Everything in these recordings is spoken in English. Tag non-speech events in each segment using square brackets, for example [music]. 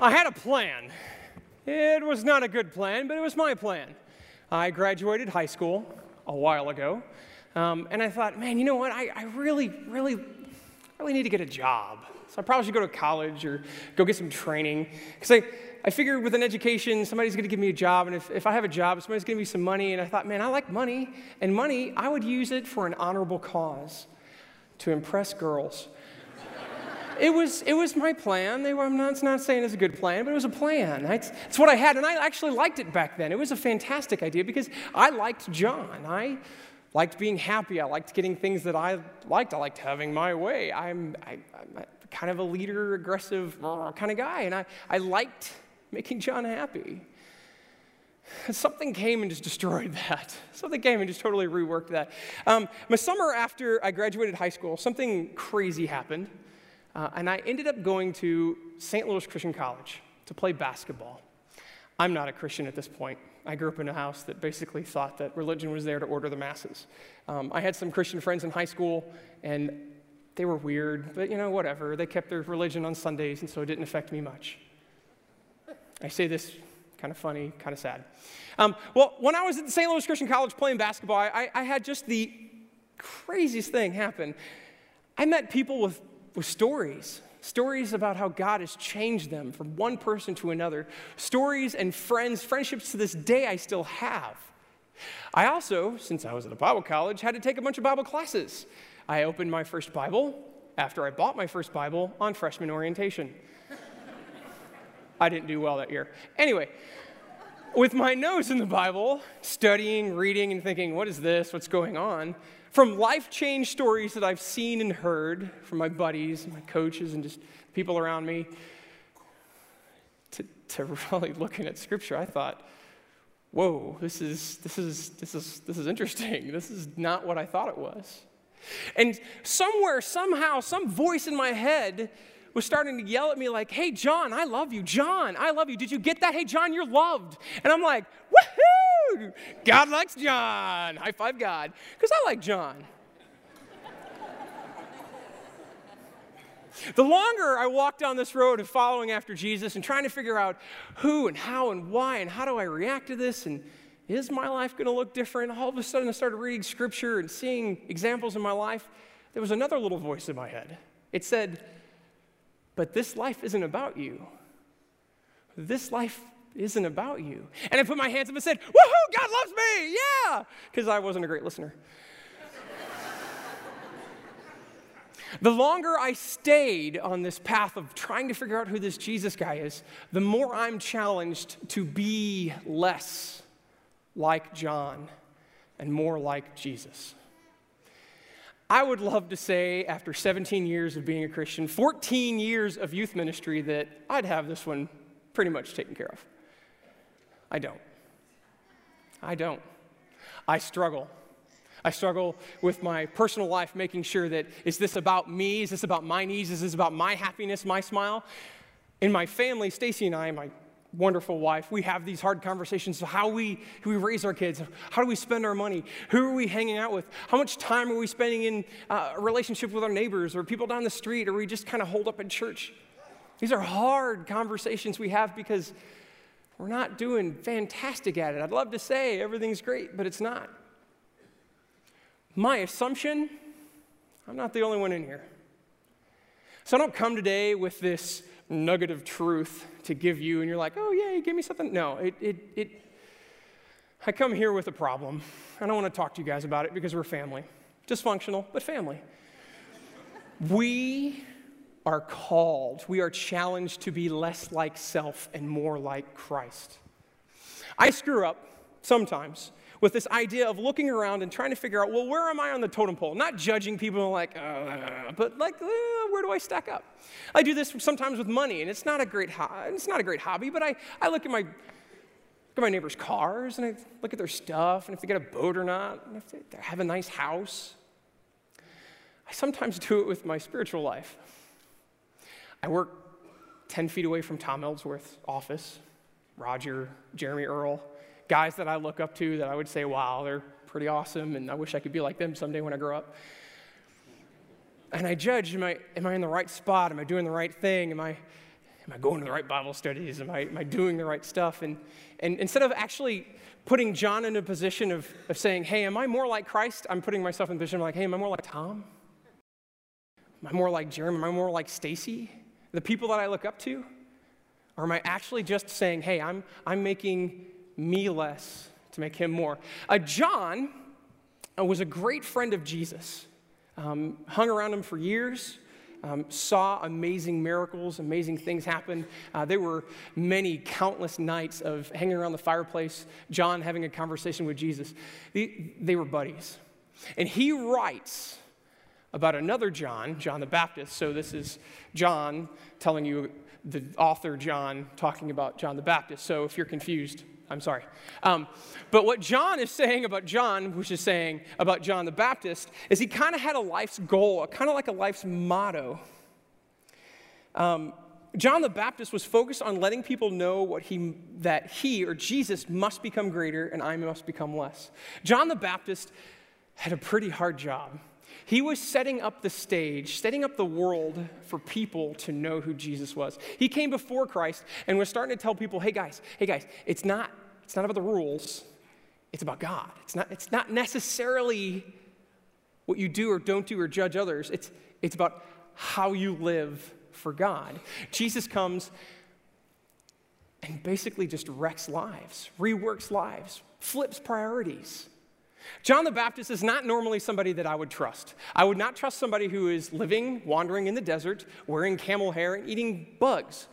I had a plan. It was not a good plan, but it was my plan. I graduated high school a while ago, um, and I thought, man, you know what? I, I really, really, really need to get a job. So I probably should go to college or go get some training. Because I, I figured with an education, somebody's going to give me a job. And if, if I have a job, somebody's going to give me some money. And I thought, man, I like money. And money, I would use it for an honorable cause to impress girls. It, was, it was my plan. Were, I'm not, not saying it's a good plan, but it was a plan. It's, it's what I had. And I actually liked it back then. It was a fantastic idea because I liked John. I liked being happy. I liked getting things that I liked. I liked having my way. I'm, I, I'm kind of a leader, aggressive kind of guy. And I, I liked making John happy. Something came and just destroyed that. Something came and just totally reworked that. Um, my summer after I graduated high school, something crazy happened. Uh, and I ended up going to St. Louis Christian College to play basketball. I'm not a Christian at this point. I grew up in a house that basically thought that religion was there to order the masses. Um, I had some Christian friends in high school, and they were weird, but you know, whatever. They kept their religion on Sundays, and so it didn't affect me much. I say this kind of funny, kind of sad. Um, well, when I was at St. Louis Christian College playing basketball, I, I had just the craziest thing happen. I met people with, with stories, stories about how God has changed them from one person to another, stories and friends, friendships to this day I still have. I also, since I was at a Bible college, had to take a bunch of Bible classes. I opened my first Bible after I bought my first Bible on freshman orientation. I didn't do well that year. Anyway, with my nose in the Bible, studying, reading, and thinking, what is this? What's going on? From life change stories that I've seen and heard from my buddies, my coaches, and just people around me, to, to [laughs] really looking at Scripture, I thought, whoa, this is, this, is, this, is, this is interesting. [laughs] This is not what I thought it was. And somewhere, somehow, some voice in my head was starting to yell at me, like, hey, John, I love you. John, I love you. Did you get that? Hey, John, you're loved. And I'm like, woohoo! God likes John. High five, God. Because I like John. The longer I walk down this road of following after Jesus and trying to figure out who and how and why and how do I react to this and is my life going to look different? All of a sudden, I started reading scripture and seeing examples in my life. There was another little voice in my head. It said, But this life isn't about you. This life isn't about you. And I put my hands up and said, Woohoo, God loves me! Yeah! Because I wasn't a great listener. [laughs] The longer I stayed on this path of trying to figure out who this Jesus guy is, the more I'm challenged to be less like John and more like Jesus. I would love to say, after 17 years of being a Christian, 14 years of youth ministry, that I'd have this one pretty much taken care of. I don't. I don't. I struggle. I struggle with my personal life, making sure that is this about me? Is this about my needs? Is this about my happiness, my smile? In my family, Stacy and I, my wonderful wife, we have these hard conversations of how we, we raise our kids, how do we spend our money, who are we hanging out with, how much time are we spending in uh, a relationship with our neighbors or people down the street, or we just kind of holed up in church. These are hard conversations we have because we're not doing fantastic at it. I'd love to say everything's great, but it's not. My assumption, I'm not the only one in here. So I don't come today with this nugget of truth to give you, and you're like, oh, yeah, give me something. No, it, it, it, I come here with a problem. I don't want to talk to you guys about it because we're family. Dysfunctional, but family. we are called, we are challenged to be less like self and more like Christ. I screw up sometimes with this idea of looking around and trying to figure out, well, where am I on the totem pole? Not judging people like, uh, but like, uh, where do I stack up? I do this sometimes with money, and it's not a great, ho- it's not a great hobby, but I, I look at my look at my neighbors' cars and I look at their stuff and if they get a boat or not, and if they have a nice house. I sometimes do it with my spiritual life. I work 10 feet away from Tom Ellsworth's office, Roger, Jeremy Earl guys that I look up to that I would say, wow, they're pretty awesome, and I wish I could be like them someday when I grow up. And I judge, am I, am I in the right spot? Am I doing the right thing? Am I, am I going to the right Bible studies? Am I, am I doing the right stuff? And, and instead of actually putting John in a position of, of saying, hey, am I more like Christ? I'm putting myself in a position of like, hey, am I more like Tom? Am I more like Jeremy? Am I more like Stacy? The people that I look up to? Or am I actually just saying, hey, I'm, I'm making me less to make him more? Uh, John uh, was a great friend of Jesus, um, hung around him for years um, saw amazing miracles, amazing things happen. Uh, there were many, countless nights of hanging around the fireplace, John having a conversation with Jesus. They, they were buddies. And he writes about another John, John the Baptist. So this is John telling you, the author John talking about John the Baptist. So if you're confused, I'm sorry. Um, but what John is saying about John, which is saying about John the Baptist, is he kind of had a life's goal, kind of like a life's motto. Um, John the Baptist was focused on letting people know what he, that he or Jesus must become greater and I must become less. John the Baptist had a pretty hard job. He was setting up the stage, setting up the world for people to know who Jesus was. He came before Christ and was starting to tell people, hey guys, hey guys, it's not, it's not about the rules, it's about God. It's not, it's not necessarily what you do or don't do or judge others, it's, it's about how you live for God. Jesus comes and basically just wrecks lives, reworks lives, flips priorities. John the Baptist is not normally somebody that I would trust. I would not trust somebody who is living, wandering in the desert, wearing camel hair, and eating bugs.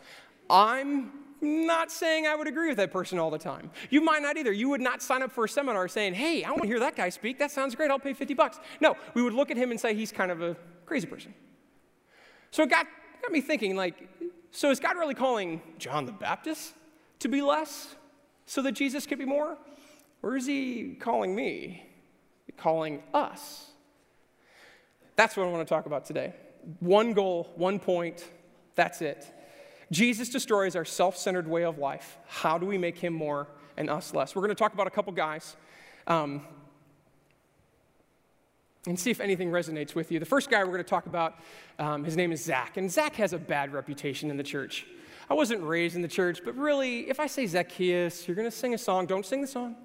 I'm not saying I would agree with that person all the time. You might not either. You would not sign up for a seminar saying, hey, I want to hear that guy speak. That sounds great. I'll pay 50 bucks. No, we would look at him and say he's kind of a crazy person. So it got, got me thinking, like, so is God really calling John the Baptist to be less so that Jesus could be more? Or is he calling me? calling us? That's what I want to talk about today. One goal, one point, that's it. Jesus destroys our self centered way of life. How do we make him more and us less? We're going to talk about a couple guys um, and see if anything resonates with you. The first guy we're going to talk about, um, his name is Zach. And Zach has a bad reputation in the church. I wasn't raised in the church, but really, if I say Zacchaeus, you're going to sing a song. Don't sing the song.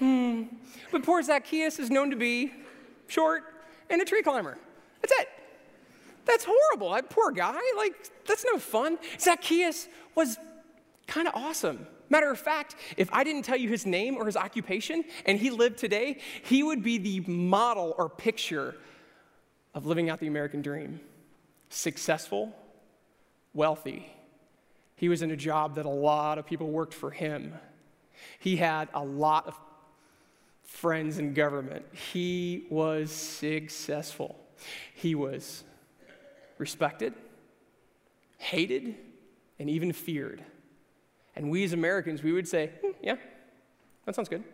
Hmm. But poor Zacchaeus is known to be short and a tree climber. That's it. That's horrible. That poor guy. Like, that's no fun. Zacchaeus was kind of awesome. Matter of fact, if I didn't tell you his name or his occupation and he lived today, he would be the model or picture of living out the American dream. Successful, wealthy. He was in a job that a lot of people worked for him. He had a lot of friends in government. He was successful. He was respected, hated, and even feared. And we as Americans, we would say, hmm, yeah, that sounds good.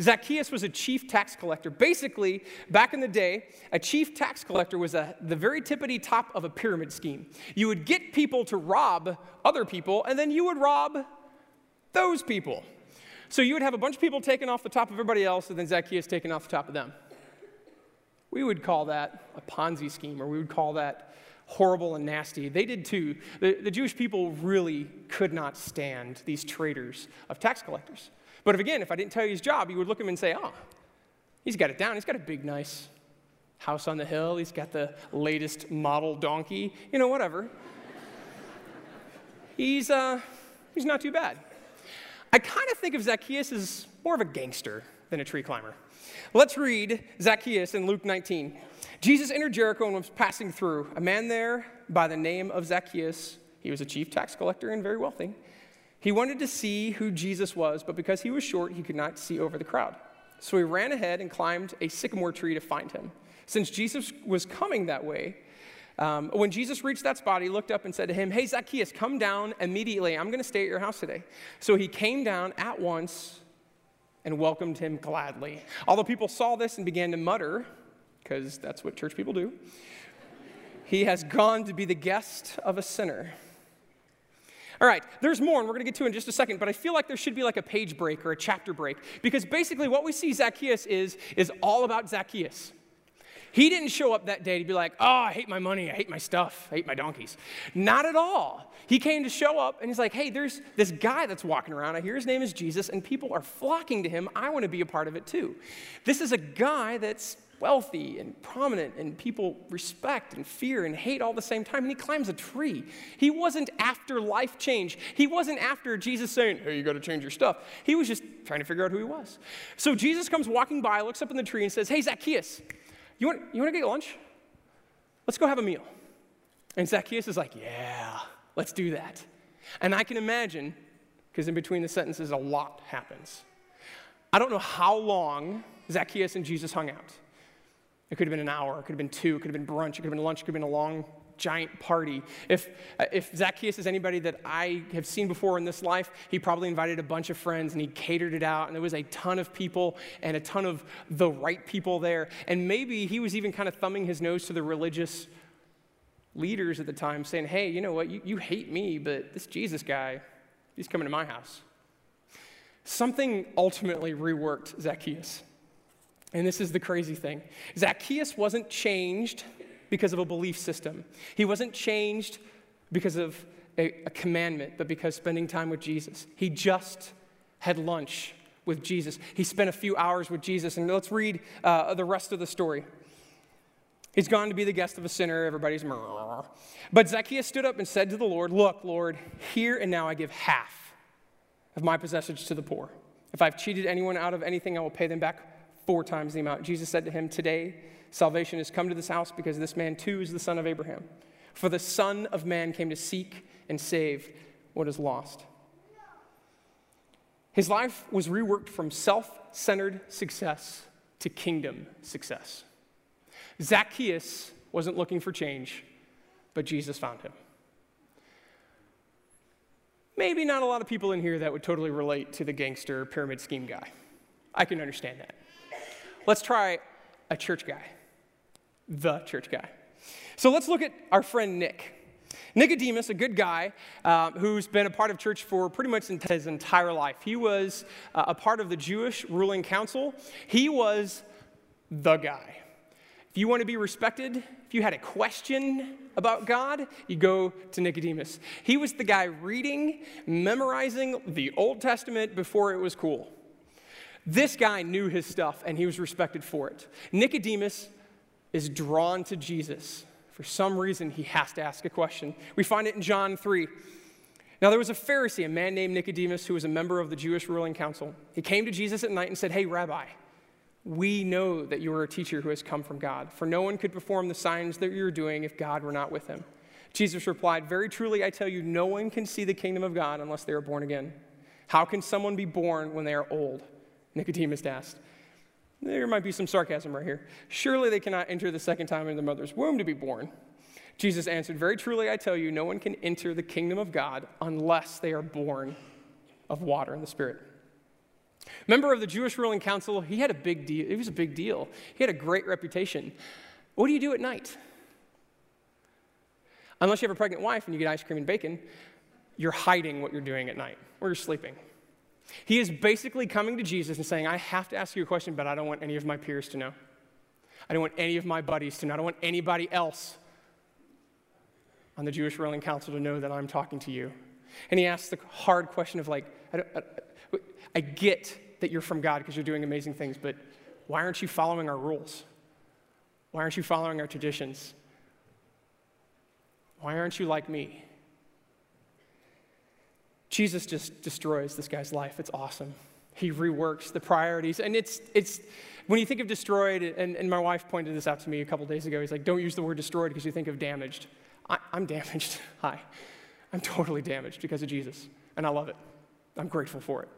Zacchaeus was a chief tax collector. Basically, back in the day, a chief tax collector was a, the very tippity top of a pyramid scheme. You would get people to rob other people, and then you would rob those people. So you would have a bunch of people taken off the top of everybody else, and then Zacchaeus taken off the top of them. We would call that a Ponzi scheme, or we would call that horrible and nasty. They did too. The, the Jewish people really could not stand these traitors of tax collectors. But if, again, if I didn't tell you his job, you would look at him and say, oh, he's got it down. He's got a big, nice house on the hill. He's got the latest model donkey, you know, whatever. he's, uh, he's not too bad. I kind of think of Zacchaeus as more of a gangster than a tree climber. Let's read Zacchaeus in Luke 19. Jesus entered Jericho and was passing through. A man there by the name of Zacchaeus, he was a chief tax collector and very wealthy. He wanted to see who Jesus was, but because he was short, he could not see over the crowd. So he ran ahead and climbed a sycamore tree to find him. Since Jesus was coming that way, um, when Jesus reached that spot, he looked up and said to him, Hey, Zacchaeus, come down immediately. I'm going to stay at your house today. So he came down at once and welcomed him gladly. All the people saw this and began to mutter, because that's what church people do. He has gone to be the guest of a sinner. All right, there's more, and we're going to get to in just a second, but I feel like there should be like a page break or a chapter break because basically what we see Zacchaeus is is all about Zacchaeus. He didn't show up that day to be like, oh, I hate my money, I hate my stuff, I hate my donkeys. Not at all. He came to show up and he's like, hey, there's this guy that's walking around. I hear his name is Jesus, and people are flocking to him. I want to be a part of it too. This is a guy that's wealthy and prominent and people respect and fear and hate all the same time and he climbs a tree he wasn't after life change he wasn't after jesus saying hey you got to change your stuff he was just trying to figure out who he was so jesus comes walking by looks up in the tree and says hey zacchaeus you want, you want to get lunch? Let's go have a meal. And zacchaeus is like yeah let's do that. And i can imagine because in between the sentences a lot happens. I don't know how long zacchaeus and jesus hung out. It could have been an hour, it could have been two, it could have been brunch, it could have been lunch, it could have been a long, giant party. If, uh, if Zacchaeus is anybody that I have seen before in this life, he probably invited a bunch of friends and he catered it out, and there was a ton of people and a ton of the right people there. And maybe he was even kind of thumbing his nose to the religious leaders at the time, saying, Hey, you know what? You, you hate me, but this Jesus guy, he's coming to my house. Something ultimately reworked Zacchaeus. And this is the crazy thing Zacchaeus wasn't changed because of a belief system, he wasn't changed because of a, a, commandment, but because spending time with Jesus. He just had lunch with Jesus. He spent a few hours with Jesus. And let's read uh, the rest of the story. He's gone to be the guest of a sinner. Everybody's. But Zacchaeus stood up and said to the Lord, Look, Lord, here and now I give half of my possessions to the poor. If I've cheated anyone out of anything, I will pay them back four times the amount. Jesus said to him, Today salvation has come to this house because this man too is the son of Abraham. For the Son of Man came to seek and save what is lost. His life was reworked from self centered success to kingdom success. Zacchaeus wasn't looking for change, but Jesus found him. Maybe not a lot of people in here that would totally relate to the gangster pyramid scheme guy. I can understand that. Let's try a church guy, the church guy. So let's look at our friend Nick. Nicodemus, a good guy uh, who's been a part of church for pretty much his entire life. He was uh, a part of the Jewish ruling council. He was the guy. If you want to be respected, if you had a question about God, you go to Nicodemus. He was the guy reading, memorizing the Old Testament before it was cool. This guy knew his stuff and he was respected for it. Nicodemus is drawn to Jesus. For some reason, he has to ask a question. We find it in John 3. Now, there was a Pharisee, a man named Nicodemus, who was a member of the Jewish ruling council. He came to Jesus at night and said, Hey, Rabbi, we know that you are a teacher who has come from God, for no one could perform the signs that you're doing if God were not with him. Jesus replied, Very truly, I tell you, no one can see the kingdom of God unless they are born again. How can someone be born when they are old? Nicodemus asked. There might be some sarcasm right here. Surely they cannot enter the second time in their mother's womb to be born. Jesus answered, Very truly, I tell you, no one can enter the kingdom of God unless they are born of water and the Spirit. Member of the Jewish ruling council, he had a big deal. It was a big deal. He had a great reputation. What do you do at night? Unless you have a pregnant wife and you get ice cream and bacon, you're hiding what you're doing at night or you're sleeping. He is basically coming to Jesus and saying, I have to ask you a question, but I don't want any of my peers to know. I don't want any of my buddies to know. I don't want anybody else on the Jewish ruling council to know that I'm talking to you. And he asks the hard question of, like, I, I, I get that you're from God because you're doing amazing things, but why aren't you following our rules? Why aren't you following our traditions? Why aren't you like me? Jesus just destroys this guy's life. It's awesome. He reworks the priorities. And it's, it's when you think of destroyed, and, and my wife pointed this out to me a couple days ago, he's like, don't use the word destroyed because you think of damaged. I, I'm damaged. [laughs] Hi. I'm totally damaged because of Jesus. And I love it. I'm grateful for it.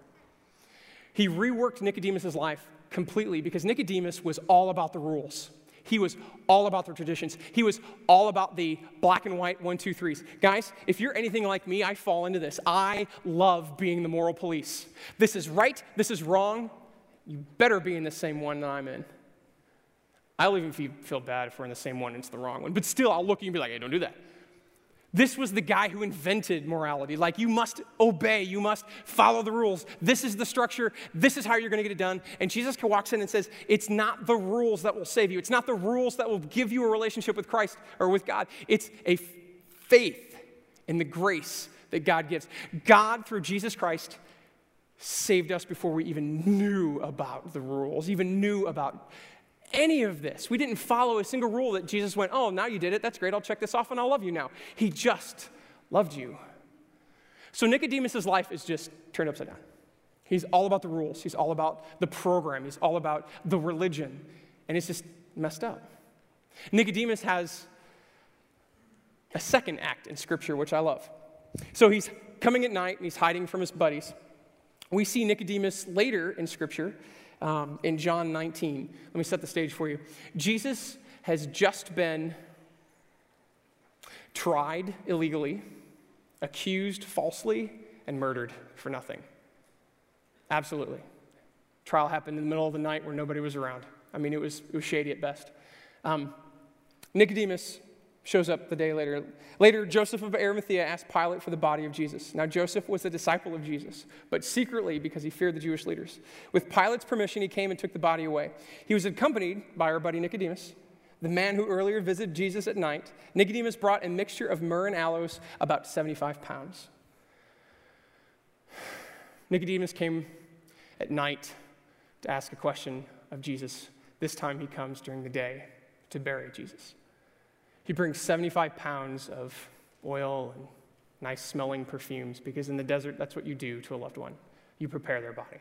He reworked Nicodemus' life completely because Nicodemus was all about the rules. He was all about the traditions. He was all about the black and white one, two, threes. Guys, if you're anything like me, I fall into this. I love being the moral police. This is right, this is wrong. You better be in the same one that I'm in. I'll even feel bad if we're in the same one and it's the wrong one. But still, I'll look at you and be like, hey, don't do that. This was the guy who invented morality. Like, you must obey, you must follow the rules. This is the structure, this is how you're going to get it done. And Jesus walks in and says, It's not the rules that will save you, it's not the rules that will give you a relationship with Christ or with God. It's a faith in the grace that God gives. God, through Jesus Christ, saved us before we even knew about the rules, even knew about any of this. We didn't follow a single rule that Jesus went, Oh, now you did it. That's great. I'll check this off and I'll love you now. He just loved you. So Nicodemus' life is just turned upside down. He's all about the rules, he's all about the program, he's all about the religion, and it's just messed up. Nicodemus has a second act in Scripture, which I love. So he's coming at night and he's hiding from his buddies. We see Nicodemus later in Scripture um, in John 19. Let me set the stage for you. Jesus has just been tried illegally, accused falsely, and murdered for nothing. Absolutely. Trial happened in the middle of the night where nobody was around. I mean, it was, it was shady at best. Um, Nicodemus shows up the day later. Later, Joseph of Arimathea asked Pilate for the body of Jesus. Now, Joseph was a disciple of Jesus, but secretly because he feared the Jewish leaders. With Pilate's permission, he came and took the body away. He was accompanied by our buddy Nicodemus, the man who earlier visited Jesus at night. Nicodemus brought a mixture of myrrh and aloes, about 75 pounds. [sighs] Nicodemus came at night to ask a question of Jesus. This time he comes during the day to bury Jesus. He brings 75 pounds of oil and nice smelling perfumes because in the desert, that's what you do to a loved one. You prepare their body.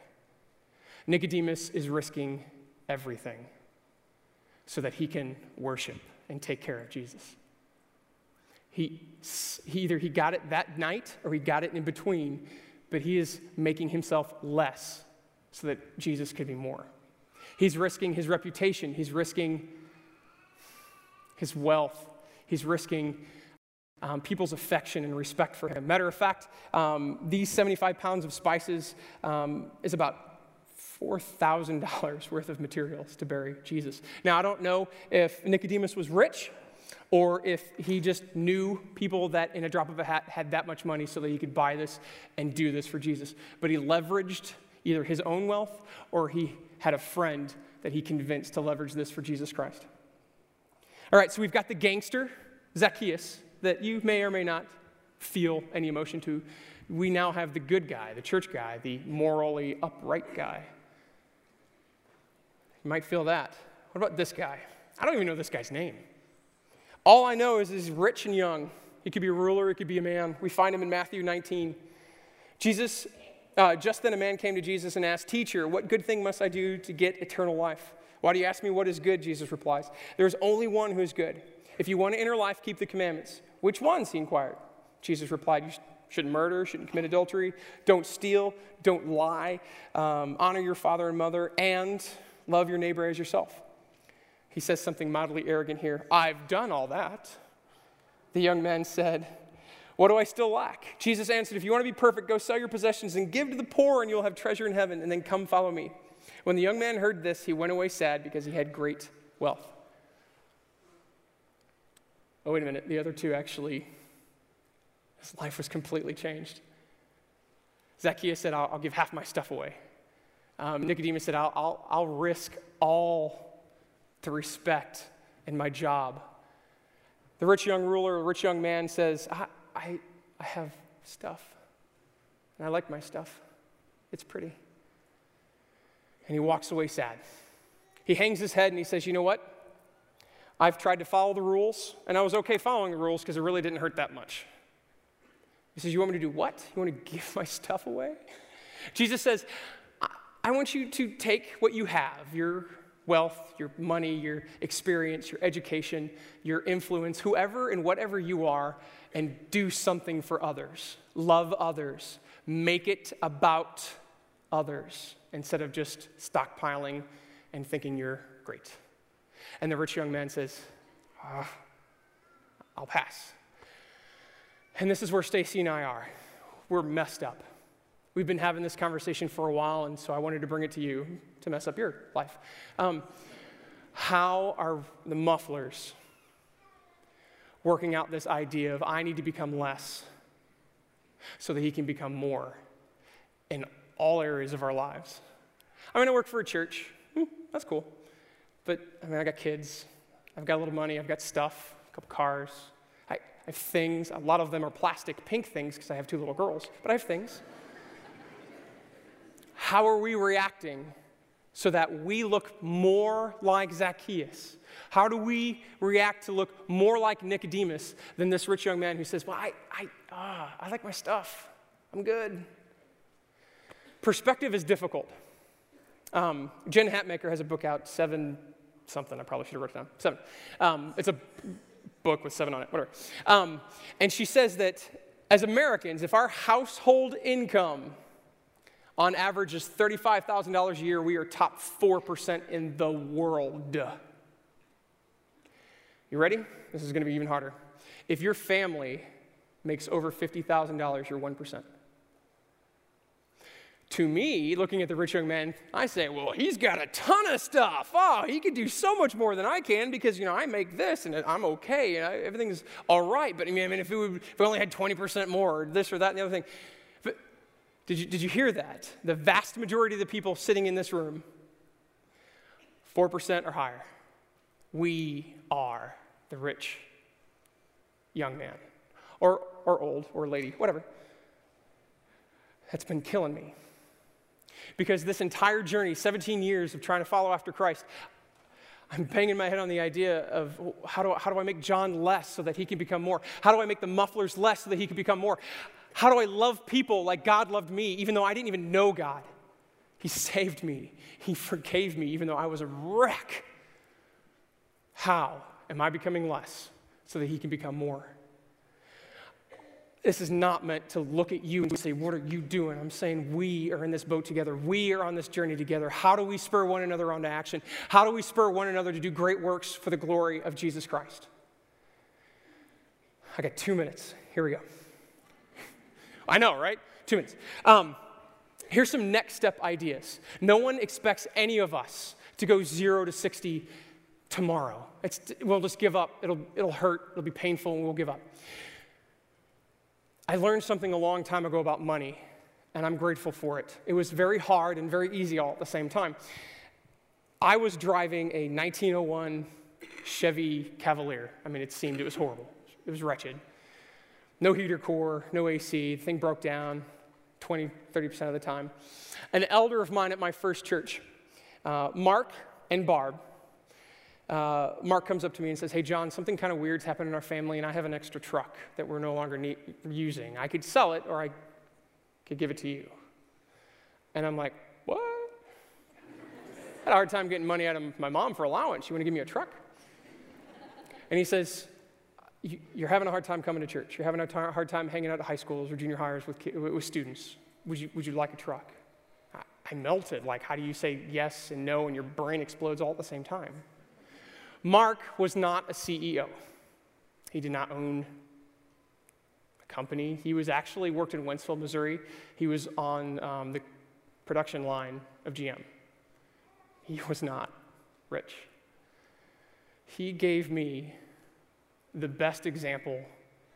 Nicodemus is risking everything so that he can worship and take care of Jesus. He, he, either he got it that night or he got it in between, but he is making himself less so that Jesus could be more. He's risking his reputation, he's risking his wealth, he's risking um, people's affection and respect for him. Matter of fact, um, these 75 pounds of spices um, is about $4,000 [laughs] worth of materials to bury Jesus. Now, I don't know if Nicodemus was rich or if he just knew people that in a drop of a hat had that much money so that he could buy this and do this for Jesus. But he leveraged either his own wealth or he had a friend that he convinced to leverage this for Jesus Christ. All right, so we've got the gangster, Zacchaeus, that you may or may not feel any emotion to. We now have the good guy, the church guy, the morally upright guy. You might feel that. What about this guy? I don't even know this guy's name. All I know is he's rich and young. He could be a ruler, he could be a man. We find him in Matthew 19. Jesus, uh, just then a man came to Jesus and asked, Teacher, what good thing must I do to get eternal life? Why do you ask me what is good? Jesus replies. There's only one who is good. If you want to enter life, keep the commandments. Which ones? He inquired. Jesus replied, You shouldn't murder, shouldn't commit adultery, don't steal, don't lie, um, honor your father and mother, and love your neighbor as yourself. He says something mildly arrogant here I've done all that. The young man said, What do I still lack? Jesus answered, If you want to be perfect, go sell your possessions and give to the poor, and you'll have treasure in heaven, and then come follow me. When the young man heard this, he went away sad because he had great wealth. Oh, wait a minute. The other two actually, his life was completely changed. Zacchaeus said, I'll, I'll give half my stuff away. Um, Nicodemus said, I'll, I'll, I'll risk all to respect in my job. The rich young ruler, the rich young man says, I, I, I have stuff, and I like my stuff. It's pretty and he walks away sad. He hangs his head and he says, You know what? I've tried to follow the rules, and I was okay following the rules because it really didn't hurt that much. He says, You want me to do what? You want to give my [laughs] stuff away? Jesus says, I want you to take what you have, your wealth, your money, your experience, your education, your influence, whoever and whatever you are, and do something for others. Love others. Make it about others instead of just stockpiling and thinking you're great. And the rich young man says, oh, I'll pass. And this is where Stacy and I are. We're messed up. We've been having this conversation for a while, and so I wanted to bring it to you to mess up your life. Um, how are the mufflers working out this idea of I need to become less so that he can become more in all areas of our lives. I'm going to work for a church. Hmm, that's cool. But I mean, I got kids, I've got a little money, I've got stuff, a couple cars, I, I have things. A lot of them are plastic pink things because I have two little girls, but I have things. How are we reacting so that we look more like Zacchaeus? How do we react to look more like Nicodemus than this rich young man who says, Well, I, I, ah, I like my stuff. I'm good. Perspective is difficult. Um, Jen Hatmaker has a book out, Seven something. I probably should have written down. Seven. Um, it's a book with seven on it, whatever. Um, and she says that as Americans, if our household income on average is $35,000 a year, we are top 4% in the world. You ready? This is going to be even harder. If your family makes over $50,000, you're 1%. To me, looking at the rich young man, I say, well, he's got a ton of stuff. Oh, he could do so much more than I can because, you know, I make this and I'm okay and I, everything's all right. But I mean, I mean if, would, if we only had 20% more or this or that and the other thing. But did you, did you hear that? The vast majority of the people sitting in this room, 4% or higher. We are the rich young man or, or old or lady, whatever. That's been killing me. Because this entire journey, 17 years of trying to follow after Christ, I'm banging my head on the idea of how do, how do I make John less so that he can become more? How do I make the mufflers less so that he can become more? How do I love people like God loved me, even though I didn't even know God? He saved me, He forgave me, even though I was a wreck. How am I becoming less so that He can become more? This is not meant to look at you and say, What are you doing? I'm saying we are in this boat together. We are on this journey together. How do we spur one another on to action? How do we spur one another to do great works for the glory of Jesus Christ? I got two minutes. Here we go. [laughs] I know, right? Two minutes. Um, here's some next step ideas. No one expects any of us to go zero to 60 tomorrow. It's, we'll just give up. It'll, it'll hurt, it'll be painful, and we'll give up. I learned something a long time ago about money, and I'm grateful for it. It was very hard and very easy all at the same time. I was driving a 1901 Chevy Cavalier. I mean, it seemed it was horrible. It was wretched. No heater core, no AC. The thing broke down 20, 30% of the time. An elder of mine at my first church, uh, Mark and Barb, uh, Mark comes up to me and says, Hey, John, something kind of weird's happened in our family, and I have an extra truck that we're no longer need- using. I could sell it or I could give it to you. And I'm like, What? I had a hard time getting money out of my mom for allowance. You want to give me a truck? And he says, You're having a hard time coming to church. You're having a hard time hanging out at high schools or junior hires with, with students. Would you, would you like a truck? I melted. Like, how do you say yes and no and your brain explodes all at the same time? Mark was not a CEO. He did not own a company. He was actually worked in Wentzville, Missouri. He was on um, the production line of GM. He was not rich. He gave me the best example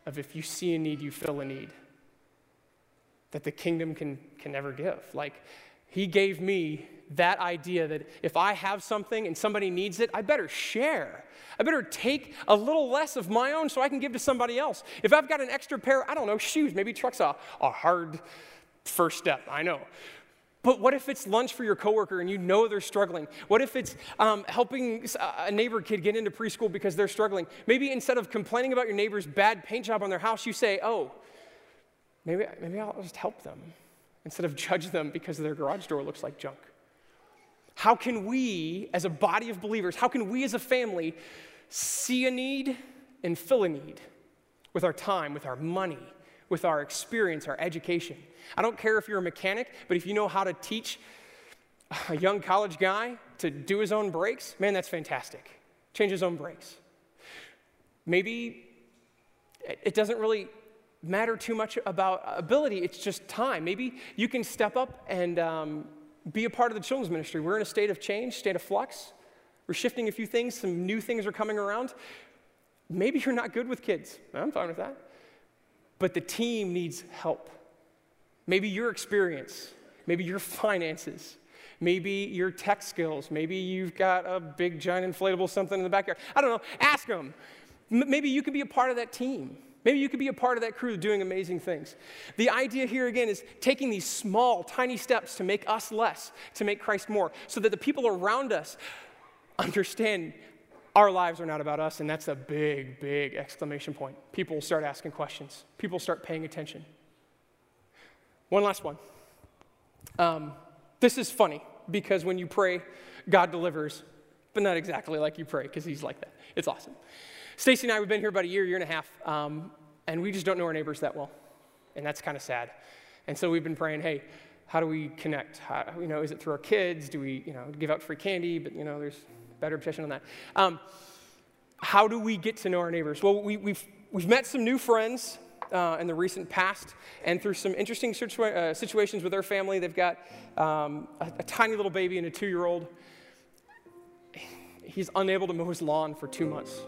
of if you see a need, you fill a need that the kingdom can, can never give. Like, he gave me that idea that if I have something and somebody needs it, I better share. I better take a little less of my own so I can give to somebody else. If I've got an extra pair, I don't know, shoes, maybe truck's a, a hard first step, I know. But what if it's lunch for your coworker and you know they're struggling? What if it's um, helping a neighbor kid get into preschool because they're struggling? Maybe instead of complaining about your neighbor's bad paint job on their house, you say, oh, maybe, maybe I'll just help them instead of judge them because their garage door looks like junk. How can we, as a body of believers, how can we as a family see a need and fill a need with our time, with our money, with our experience, our education? I don't care if you're a mechanic, but if you know how to teach a young college guy to do his own brakes, man, that's fantastic. Change his own brakes. Maybe it doesn't really matter too much about ability, it's just time. Maybe you can step up and um, be a part of the children's ministry. We're in a state of change, state of flux. We're shifting a few things, some new things are coming around. maybe you're not good with kids. I'm fine with that. But the team needs help. Maybe your experience, maybe your finances, maybe your tech skills, maybe you've got a big, giant, inflatable something in the backyard. I don't know. Ask them. M- maybe you could be a part of that team. Maybe you could be a part of that crew doing amazing things. The idea here again is taking these small, tiny steps to make us less, to make Christ more, so that the people around us understand our lives are not about us, and that's a big, big exclamation point. People start asking questions, people start paying attention. One last one. Um, this is funny because when you pray, God delivers, but not exactly like you pray because He's like that. It's awesome. Stacy and I, we've been here about a year, year and a half, um, and we just don't know our neighbors that well. And that's kind of sad. And so we've been praying, hey, how do we connect? How, you know, is it through our kids? Do we, you know, give out free candy? But, you know, there's better obsession on that. Um, how do we get to know our neighbors? Well, we, we've, we've met some new friends uh, in the recent past, and through some interesting uh, situations with their family, they've got um, a, a tiny little baby and a two year old. He's unable to mow his lawn for two months.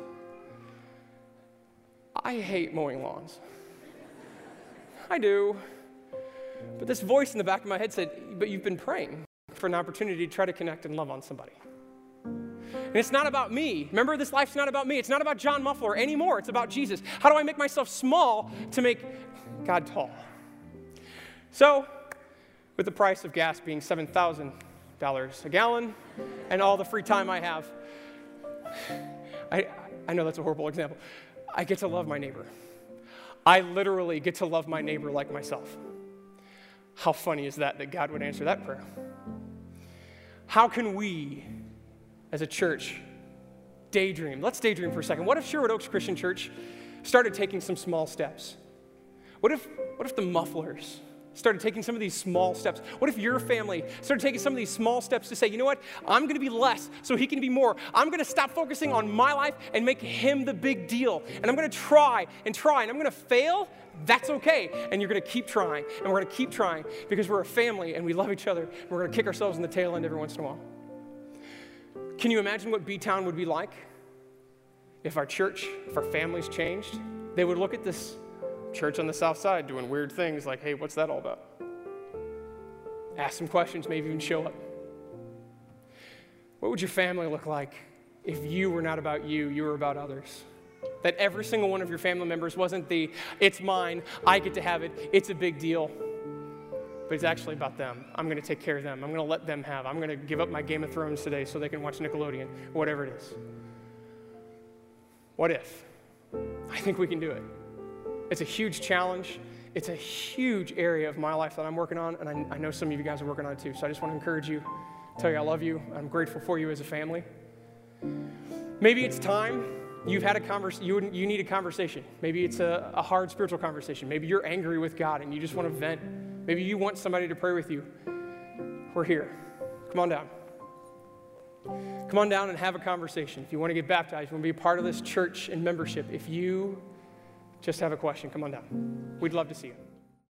I hate mowing lawns. I do. But this voice in the back of my head said, But you've been praying for an opportunity to try to connect and love on somebody. And it's not about me. Remember, this life's not about me. It's not about John Muffler anymore. It's about Jesus. How do I make myself small to make God tall? So, with the price of gas being $7,000 a gallon and all the free time I have, I, I know that's a horrible example. I get to love my neighbor. I literally get to love my neighbor like myself. How funny is that that God would answer that prayer? How can we, as a church, daydream? Let's daydream for a second. What if Sherwood Oaks Christian Church started taking some small steps? What if, what if the mufflers started taking some of these small steps? What if your family started taking some of these small steps to say, you know what? I'm going to be less so he can be more. I'm going to stop focusing on my life and make him the big deal. And I'm going to try and try and I'm going to fail. That's okay. And you're going to keep trying and we're going to keep trying because we're a family and we love each other. And we're going to kick ourselves in the tail end every once in a while. Can you imagine what B Town would be like if our church, if our families changed? They would look at this church on the south side doing weird things like, hey, what's that all about? Ask some questions, maybe even show up. What would your family look like if you were not about you, you were about others? That every single one of your family members wasn't the, it's mine, I get to have it, it's a big deal. But it's actually about them. I'm going to take care of them. I'm going to let them have. I'm going to give up my Game of Thrones today so they can watch Nickelodeon, whatever it is. What if? I think we can do it. It's a huge challenge. It's a huge area of my life that I'm working on, and I, I know some of you guys are working on it too. So I just want to encourage you, tell you I love you. I'm grateful for you as a family. Maybe it's time you've had a conversation, you, you need a conversation. Maybe it's a, a hard spiritual conversation. Maybe you're angry with God and you just want to vent. Maybe you want somebody to pray with you. We're here. Come on down. Come on down and have a conversation. If you want to get baptized, you want to be a part of this church and membership, if you just have a question, come on down. We'd love to see you.